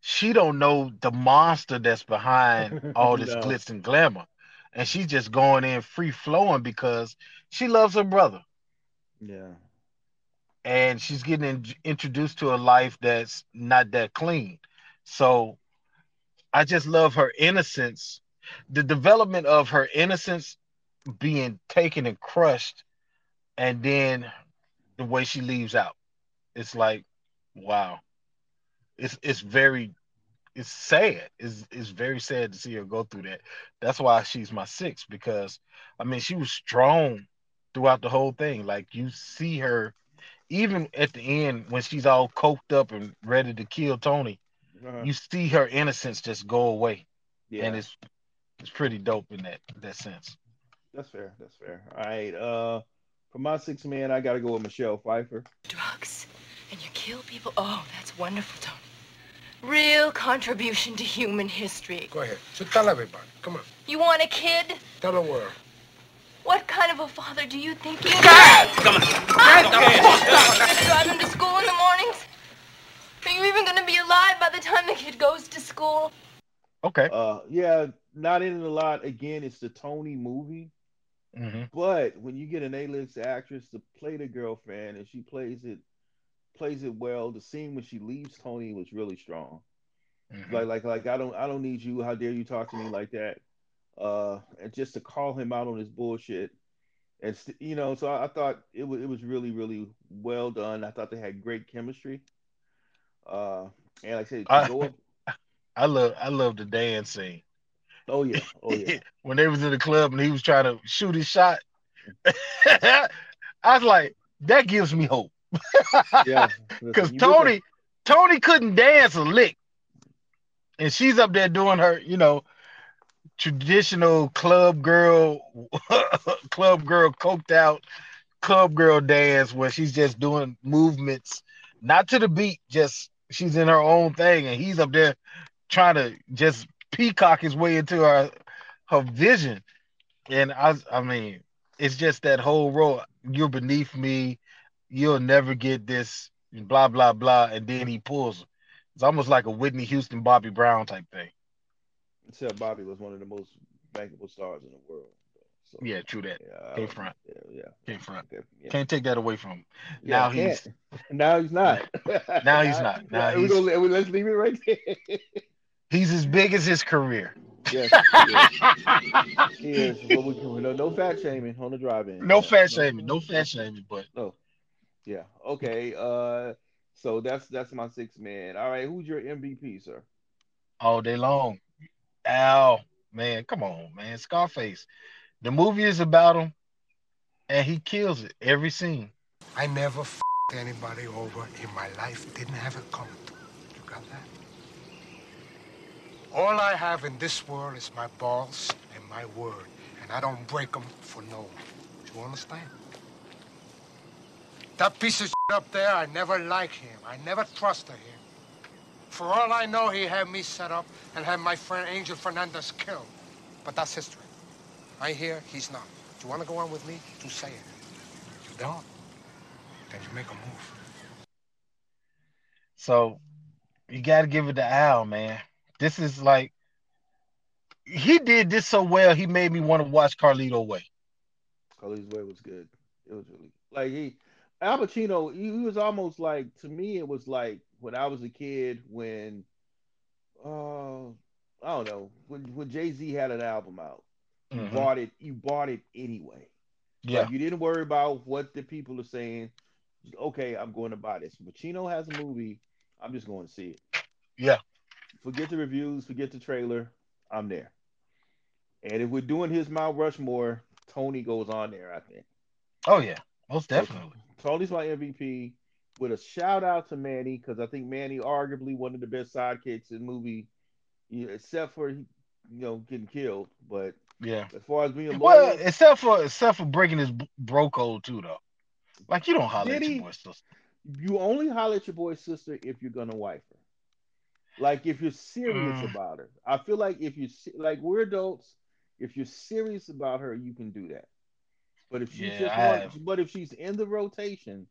she don't know the monster that's behind [LAUGHS] all this No. glitz and glamour. And she's just going in free flowing because she loves her brother. Yeah. And she's getting in, introduced to a life that's not that clean. So I just love her innocence. The development of her innocence being taken and crushed, and then the way she leaves out. It's like, wow. It's it's very it's sad. It's it's very sad to see her go through that. That's why she's my six, because I mean she was strong throughout the whole thing. Like you see her even at the end when she's all coked up and ready to kill Tony, Uh-huh. you see her innocence just go away. yeah. And it's it's pretty dope in that that sense. That's fair. That's fair. All right. Uh, for my six man, I got to go with Michelle Pfeiffer. drugs and you kill people. Oh, that's wonderful, Tony. Real contribution to human history. Go ahead. So tell everybody. Come on. You want a kid? Tell the world. What kind of a father do you think you are? Come on. Gonna drive him to school in the mornings? Are you even gonna be alive by the time the kid goes to school? Okay. Uh, yeah, not in it a lot. Again, it's the Tony movie, hmm but when you get an A-list actress to play the girlfriend and she plays it, plays it well. The scene when she leaves Tony was really strong. Mm-hmm. Like, like, like, I don't, I don't need you. How dare you talk to me like that? Uh, and just to call him out on his bullshit, and st- you know, so I, I thought it was, it was really, really well done. I thought they had great chemistry. Uh, and like I said, I- up, [LAUGHS] I love I love the dance scene. oh yeah, oh yeah. [LAUGHS] when they was in the club and he was trying to shoot his shot. [LAUGHS] I was like, that gives me hope. Yeah. [LAUGHS] Because Tony, Tony couldn't dance a lick. And she's up there doing her, you know, traditional club girl, [LAUGHS] club girl coked out club girl dance where she's just doing movements, not to the beat, just she's in her own thing, and he's up there trying to just peacock his way into her her vision. And I I mean, it's just that whole role. You're beneath me, you'll never get this, blah blah blah, and then he pulls. her. It's almost like a Whitney Houston, Bobby Brown type thing. Except Bobby was one of the most bankable stars in the world. So, Yeah, true that. yeah, Can't front. Yeah, yeah. Can't front. Yeah. Can't take that away from him. Yeah, now he's. [LAUGHS] Now he's not. [LAUGHS] Now he's not. [LAUGHS] Now he's- gonna, let's leave it right there. He's as big as his career. yes, he is. He is. But we no, no fat shaming on the drive-in. No Yeah, fat shaming. No fat shaming. But No. Yeah. Okay. Uh. So that's that's my six man. All right. Who's your MVP, sir? all day long. Al, man, come on, man. Scarface. The movie is about him, and he kills it every scene. I never f anybody over in my life. Didn't have it coming to. You got that? All I have in this world is my balls and my word, and I don't break them for no one. Do you understand? That piece of shit up there, I never liked him. I never trusted him. For all I know, he had me set up and had my friend Angel Fernandez killed. But that's history. I hear he's not. Do you want to go on with me? You say it. You don't? Then you make a move. So you got to give it to Al, man. This is like he did this so well. He made me want to watch Carlito Way. Carlito's Way was good. It was really like he Al Pacino. He, was almost like to me. It was like when I was a kid when, uh, I don't know when when Jay Z had an album out. You Mhm. bought it. You bought it anyway. Yeah, Like, you didn't worry about what the people are saying. Okay, I'm going to buy this. Pacino has a movie. I'm just going to see it. Yeah. Forget the reviews. Forget the trailer. I'm there. And if we're doing his Mount Rushmore, Tony goes on there. I think. oh yeah, most definitely. Tony's my MVP. With a shout out to Manny because I think Manny arguably one of the best sidekicks in the movie, you know, except for you know getting killed. But Yeah. as far as being Well, loyal, except for except for breaking his bro code too, though. Like you don't holler at he? your boy sister. you only holler at your boy sister if you're gonna wife her. Like if you're serious Mm. about her. I feel like if you like we're adults, if you're serious about her, you can do that. But if she's Yeah, just one, have. but if she's in the rotation,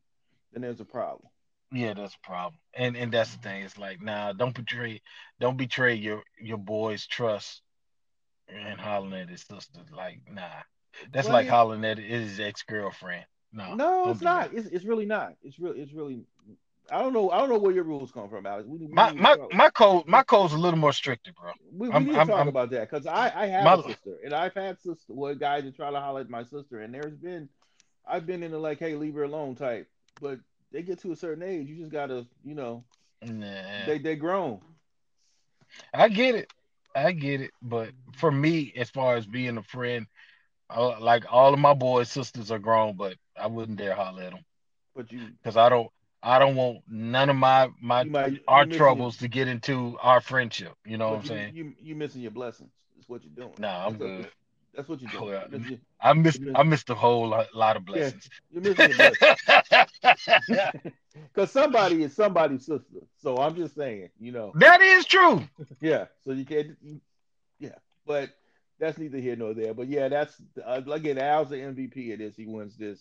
then there's a problem. Yeah, that's a problem. And and that's the thing. It's like, nah, don't betray don't betray your your boy's trust and hollering at his sister. Like, nah. That's But like it- hollering at his ex girlfriend. No. No, it's that. not. It's, it's really not. It's really it's really. I don't know. I don't know where your rules come from, Alex. We, we My my talk- my code my code's a little more stricter, bro. We, we I'm- need to I'm- talk I'm- about that because I, I have My- a sister and I've had sister well guys that try to holler at my sister and there's been I've been in the like hey leave her alone type but they get to a certain age you just gotta you know Nah. they they grown I get it. I get it. But for me, as far as being a friend, uh, like all of my boys' sisters are grown, but I wouldn't dare holler at them but you because I don't. I don't want none of my my might our troubles to get into our friendship. You know what I'm you, saying? you you missing your blessings is what you're doing Nah, I'm That's what- good. that's what you're doing [LAUGHS] Well, You're I missed I missed a whole lot, lot of blessings. you're missing your blessings [LAUGHS] because somebody is somebody's sister so I'm just saying you know that is true. Yeah, so you can't. Yeah, but that's neither here nor there. But yeah, that's uh, again Al's the MVP of this. He wins this.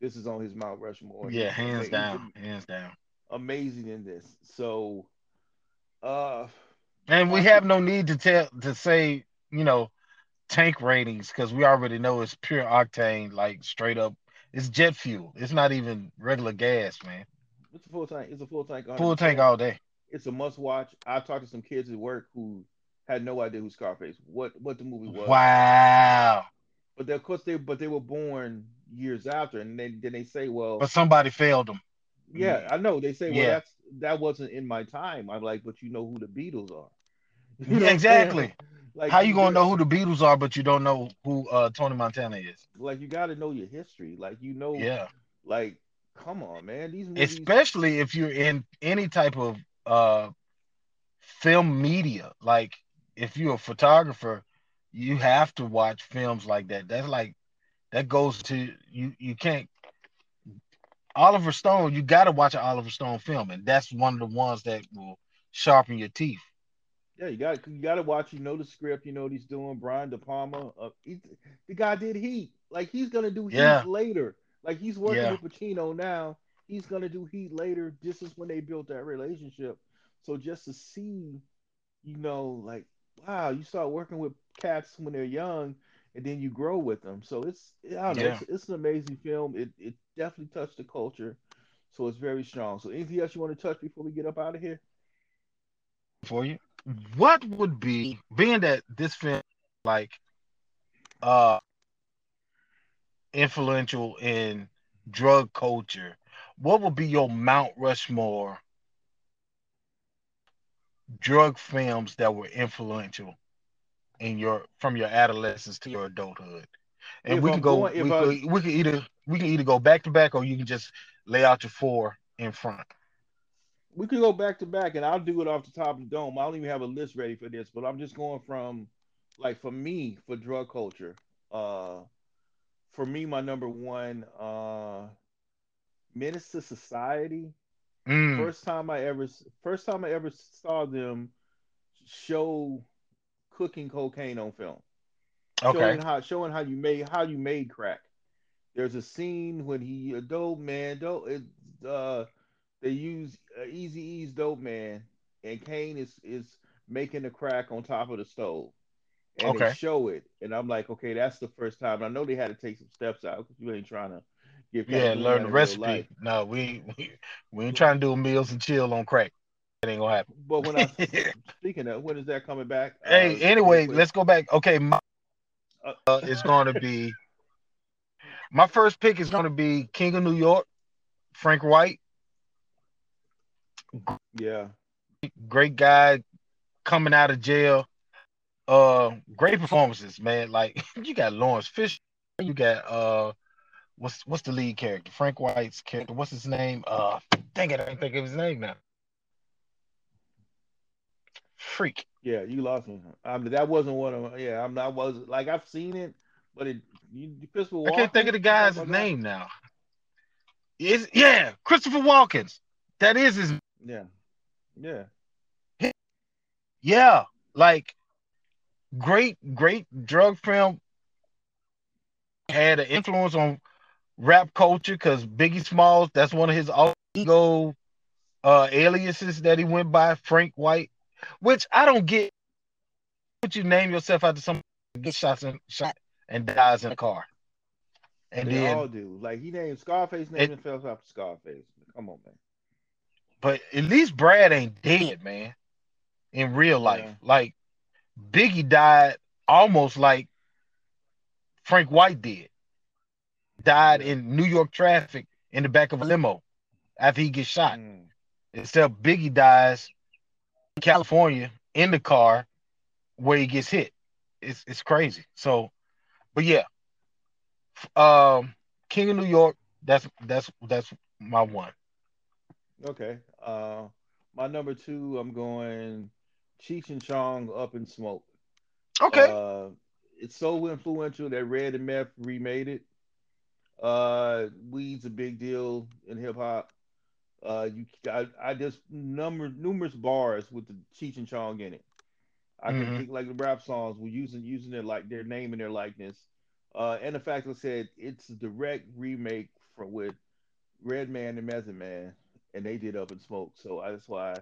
This is on his Mount Rushmore. Yeah, hands down, hands down. Amazing in this. So, uh, And we have no need to tell to say, you know, tank ratings because we already know it's pure octane, like straight up. It's jet fuel. It's not even regular gas, man. it's a full tank. It's a full tank. Full tank all day. It's a must watch. I talked to some kids at work who had no idea who Scarface, what what the movie was. Wow. But they, of course they, but they were born years after, and then then they say, well, But somebody failed them. Yeah, I know. They say, well, Yeah. that's that wasn't in my time. I'm like, but you know who the Beatles are. [LAUGHS] You know Yeah, what I'm saying? exactly. Like, How you gonna know who the Beatles are, but you don't know who uh, Tony Montana is? Like, you got to know your history. Like, you know, Yeah. like, come on, man. These movies. Especially if you're in any type of uh, film media. Like if you're a photographer, you have to watch films like that. That's like that goes to you. You can't. Oliver Stone, you got to watch an Oliver Stone film, and that's one of the ones that will sharpen your teeth. Yeah, you got you got to watch. You know the script. You know what he's doing. Brian De Palma. Uh, he, the guy did Heat. Like he's gonna do Heat later. Like he's working Yeah. with Pacino now. He's gonna do Heat later. This is when they built that relationship. So just to see, you know, like wow, you start working with cats when they're young, and then you grow with them. So it's I don't know. Yeah. It's, it's an amazing film. It it definitely touched the culture. So it's very strong. So anything else you want to touch before we get up out of here? for you. What would be being that this film like uh influential in drug culture? What would be your Mount Rushmore drug films that were influential in your from your adolescence to your adulthood? And If we I'm can go. going- we, I- could, we can either we can either go back to back, or you can just lay out your four in front. We could go back to back, and I'll do it off the top of the dome. I don't even have a list ready for this, but I'm just going from, like, for me, for drug culture. Uh, for me, my number one, uh, Menace to Society. Mm, First time I ever, first time I ever saw them show cooking cocaine on film. okay. showing how showing how you made how you made crack. There's a scene when he a dope man, dope. It, uh, they use uh, Eazy-E's dope man, and Caine is is making the crack on top of the stove, and Okay. they show it, and I'm like, okay, that's the first time. I know they had to take some steps out because you ain't trying to get Yeah, learn the in real life. recipe. No, we, [LAUGHS] we we ain't trying to do meals and chill on crack. That ain't gonna happen. But when I [LAUGHS] speaking of when is that coming back? Hey, Uh, anyway, let's go back. Okay, my Uh, uh, is going to be my first pick is going to be King of New York, Frank White, yeah, great guy coming out of jail. Uh, great performances, man. Like [LAUGHS] you got Lawrence Fisher, you got uh, what's what's the lead character? Frank White's character. What's his name? Uh, dang it, I can't think of his name now. Freak. yeah, you lost me. I mean, that wasn't one of yeah. I'm not was like I've seen it, but it you Christopher I can't think of the guy's that? name now. Is yeah, Christopher Walken's. That is his Yeah, yeah, yeah, like great, great drug film had an influence on rap culture because Biggie Smalls, that's one of his ego uh aliases that he went by, Frank White, which I don't get. Would you name yourself after somebody gets shot and shot and dies in a car? And they then all do. Like he named Scarface named himself after Scarface. Come on, man. but at least Brad ain't dead, man. In real life, Yeah. like Biggie died almost like Frank White did. Died in New York traffic in the back of a limo after he gets shot. Mm. Except Biggie dies California in the car where he gets hit. It's it's crazy. So, but yeah, um, King of New York. That's that's that's my one. Okay. Uh, my number two, I'm going Cheech and Chong Up in Smoke. Okay. Uh, it's so influential that Red and Meth remade it. Uh, weed's a big deal in hip hop. Uh, you, I, I just number numerous bars with the Cheech and Chong in it. I can Mhm. think like the rap songs were using using their like their name and their likeness. Uh, and the fact that I said it's a direct remake from with Redman and Method Man, and they did Up in Smoke. So I, that's why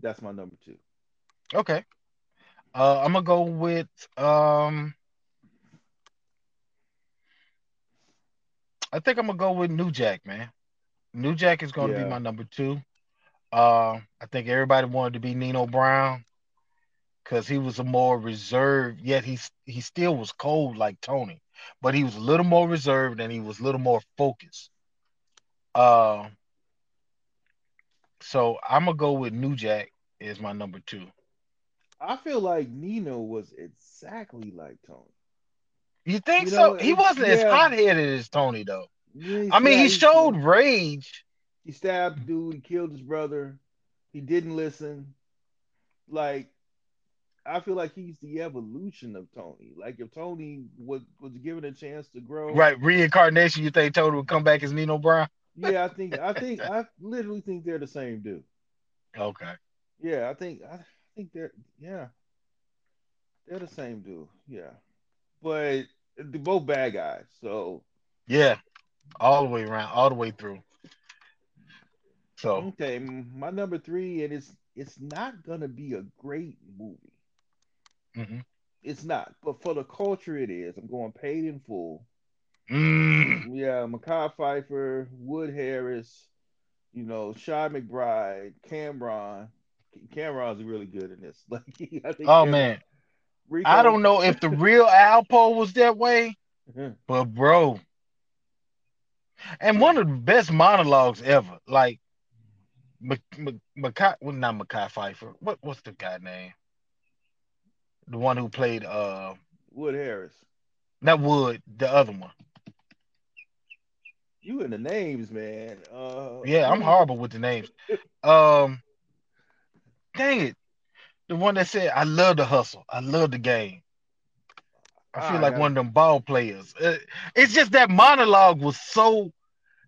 that's my number two. Okay. Uh, I'm gonna go with um. I think I'm gonna go with New Jack, man. New Jack is gonna Yeah. be my number two. Uh, I think everybody wanted to be Nino Brown because he was a more reserved, yet he he still was cold like Tony, but he was a little more reserved and he was a little more focused. Uh, so I'm gonna go with New Jack is my number two. I feel like Nino was exactly like Tony. You think You so? he wasn't as hot headed as Tony though. Yeah, I mean, he showed rage. he stabbed dude, he killed his brother, he didn't listen. Like, I feel like he's the evolution of Tony. Like, if Tony was was given a chance to grow, Right, reincarnation. You think Tony would come back as Nino Brown? Yeah, I think I [LAUGHS] think I literally think they're the same dude. Okay. Yeah, I think I think they're yeah, they're the same dude. Yeah, but they're both bad guys. So Yeah, all the way around, all the way through. So okay, my number three, and it's it's not gonna be a great movie. mhm. It's not, but for the culture, it is. I'm going paid in full. Mm, Yeah, Mekhi Phifer, Wood Harris, You know, Chi McBride, Cameron. Cameron's really good in this. [LAUGHS] Like, I think Oh Cameron- man, Rico- I don't know if the real Alpo was that way, Mhm. [LAUGHS] but bro, and one of the best monologues ever. Like, Mc, Mc, Mekhi, well, not Mekhi Phifer. What what's the guy name? The one who played uh, Wood Harris. not Wood, the other one. You in the names, man. Uh, Yeah, I'm horrible with the names. Um, dang it, the one that said, "I love the hustle, I love the game." I feel Ah, like one of them ball players. Uh, It's just that monologue was so,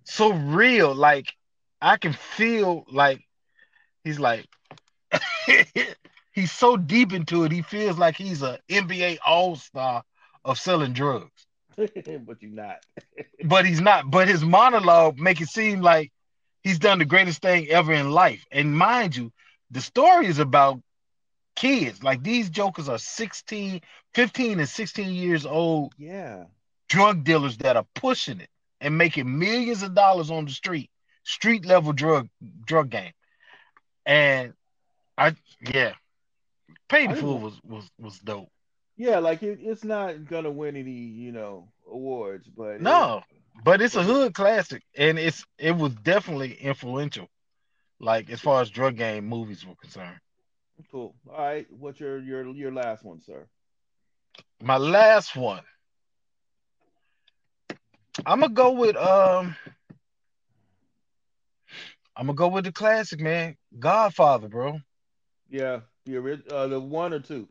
so real. Like I can feel like he's like [LAUGHS] he's so deep into it. He feels like he's a NBA All Star of selling drugs. [LAUGHS] but you're not. [LAUGHS] but he's not. But his monologue make it seem like he's done the greatest thing ever in life. And mind you, the story is about kids. Like these jokers are 16, 15 and 16 years old Yeah. drug dealers that are pushing it and making millions of dollars on the street, street level drug drug game. And I yeah. Pay the I Fool didn't- was was was dope. Yeah, like it, it's not gonna win any, you know, awards, but it- No, but it's a hood classic, and it's it was definitely influential, like as far as drug game movies were concerned. Cool. All right, what's your your your last one, sir? My last one, I'm gonna go with um, I'm gonna go with the classic, man, Godfather, bro. Yeah, the ori- uh, the one or two.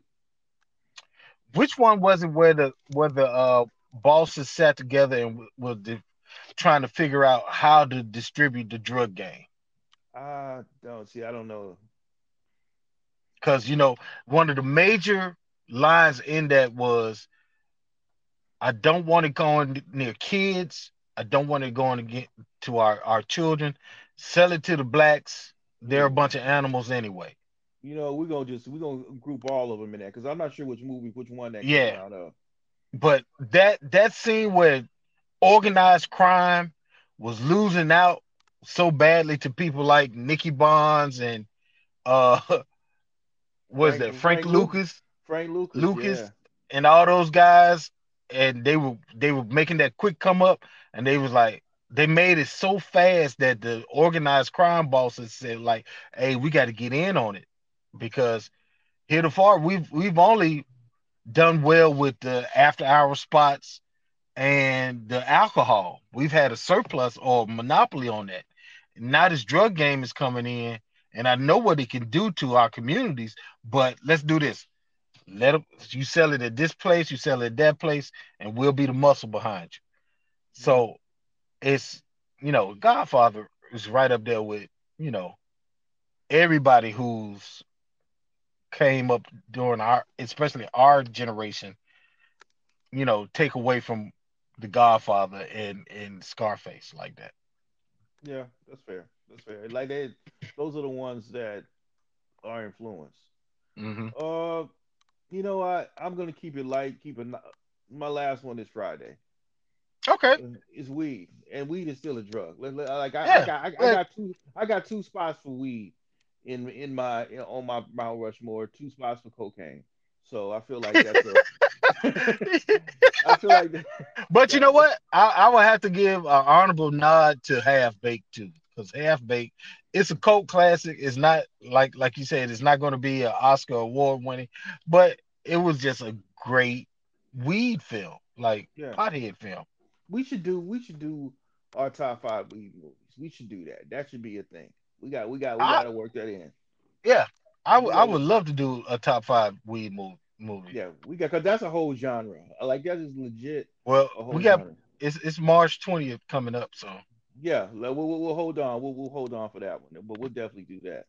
Which one was it where the where the uh bosses sat together and w- were di- trying to figure out how to distribute the drug game? I don't see. I don't know. Because you know one of the major lines in that was i don't want it going near kids i don't want it going to get to our our children sell it to the blacks they're a bunch of animals anyway You know, we're gonna just we're gonna group all of them in that because I'm not sure which movie, which one that Yeah. came out of. but that that scene where organized crime was losing out so badly to people like Nicky Bonds and uh what is Frank- that Frank, Frank Lucas Frank Lucas. Lucas yeah. and all those guys, and they were they were making that quick come up, and they was like they made it so fast that the organized crime bosses said like, "Hey, we got to get in on it," because heretofore we've we've only done well with the after hour spots and the alcohol. We've had a surplus or monopoly on that. Now this drug game is coming in, and I know what it can do to our communities. But let's do this let them you sell it at this place, you sell it at that place, and we'll be the muscle behind you. So it's you know, Godfather is right up there with, you know, everybody who's came up during our especially our generation, you know, take away from the Godfather and and Scarface like that. Yeah, that's fair. That's fair. Like they, those are the ones that are influenced. Mm-hmm. Uh, you know what? I'm gonna keep it light. Keep it. My last one is Friday. Okay. It's weed, and weed is still a drug. Like I, I got, I, I got two, I got two spots for weed in in my on my Mount Rushmore. Two spots for cocaine. So I feel like that's a. [LAUGHS] I feel like that, But you know what? I, I would have to give an honorable nod to Half Baked too, because Half Baked it's a cult classic. It's not like like you said, it's not going to be an Oscar award winning, but it was just a great weed film, like Yeah. pothead film. we should do. We should do our top five weed movies. We should do that. That should be a thing. We got. We got. We got to work that in. Yeah, I would I would love to do a top five weed movie. Movie. Yeah, we got because that's a whole genre. Like that is legit. Well, we got genre. it's it's March twentieth coming up, so Yeah, we'll, we'll, we'll hold on. We'll, we'll hold on for that one, but we'll definitely do that.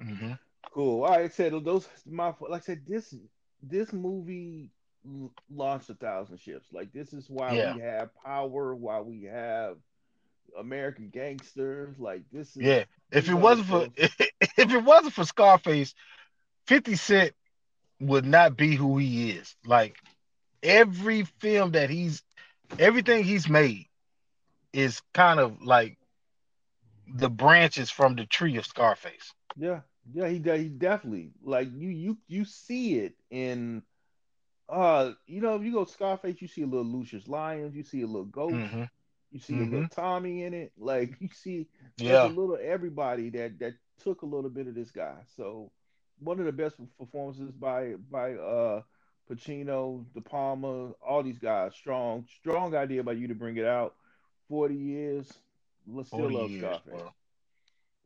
mhm. Cool. All right, said those my like I said this this movie launched a thousand ships. Like this is why Yeah. we have power. Why we have American gangsters. Like this is yeah. If it wasn't for [LAUGHS] if it wasn't for Scarface, Fifty Cent would not be who he is. Like every film that he's everything he's made is kind of like the branches from the tree of Scarface. Yeah, yeah, he he definitely like you you you see it in uh you know if you go Scarface, you see a little Lucious Lyons, you see a little Ghost, hmm you see a little Tommy in it, like [LAUGHS] you see Yeah. a little everybody that that took a little bit of this guy. So one of the best performances by by uh Pacino, De Palma, all these guys. Strong, strong idea by you to bring it out. Forty years, let's still love years, Scarface. bro.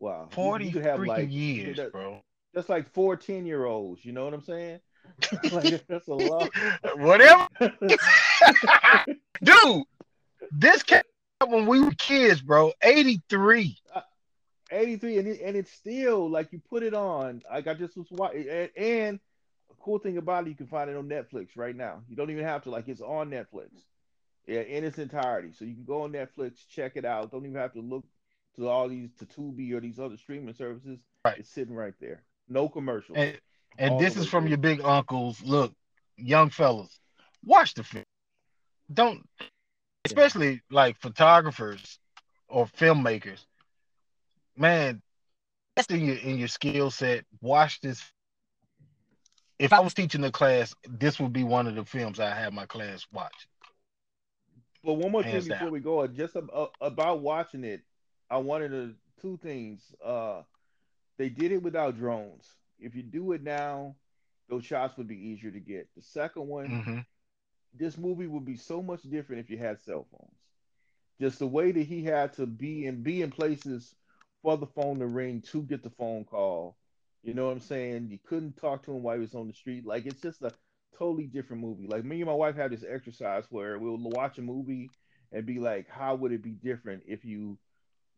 Wow, 40 you could have like years, that- bro. that's like 14 year olds. You know what I'm saying? [LAUGHS] like [LAUGHS] that's a lot. Whatever. [LAUGHS] Dude, this came out when we were kids, bro. 83. Uh, 83 and, it, and it's still like you put it on like i just was watching and, and a cool thing about it you can find it on netflix right now you don't even have to like it's on netflix yeah in its entirety so you can go on netflix check it out don't even have to look to all these to tubi or these other streaming services Right. it's sitting right there no commercials And, and this is from through. your big uncles. Look, young fellas, watch the film. Don't, especially like photographers or filmmakers. Man, that's in your in your skill set. Watch this. If I was teaching the class, this would be one of the films I have my class watch. But one more thing before down. we go, just uh, about watching it, I wanted to two things. Uh, they did it without drones. If you do it now, those shots would be easier to get. The second one, hmm this movie would be so much different if you had cell phones. Just the way that he had to be and be in places for the phone to ring to get the phone call. You know what I'm saying? You couldn't talk to him while he was on the street. Like it's just a totally different movie. Like me and my wife have this exercise where we'll watch a movie and be like, how would it be different if you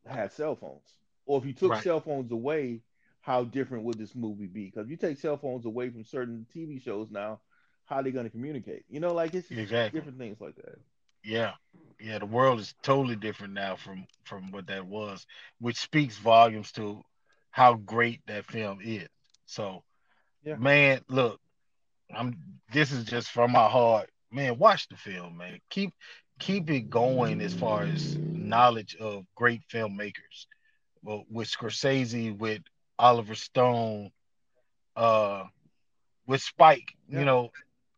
had cell phones? Or if you took Right. cell phones away, how different would this movie be? Because if you take cell phones away from certain TV shows now, how are they going to communicate? You know, like it's Exactly. different things like that. Yeah. Yeah, the world is totally different now from from what that was, which speaks volumes to how great that film is. So, Yeah. man, look, I'm this is just from my heart. Man, watch the film, man. Keep keep it going as far as knowledge of great filmmakers. Well, with Scorsese, with Oliver Stone, uh with Spike, Yeah. you know,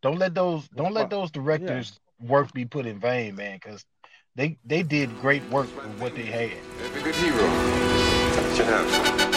don't let those don't let those directors work be put in vain, man, because they they did great work with what they had. Every good hero should have some.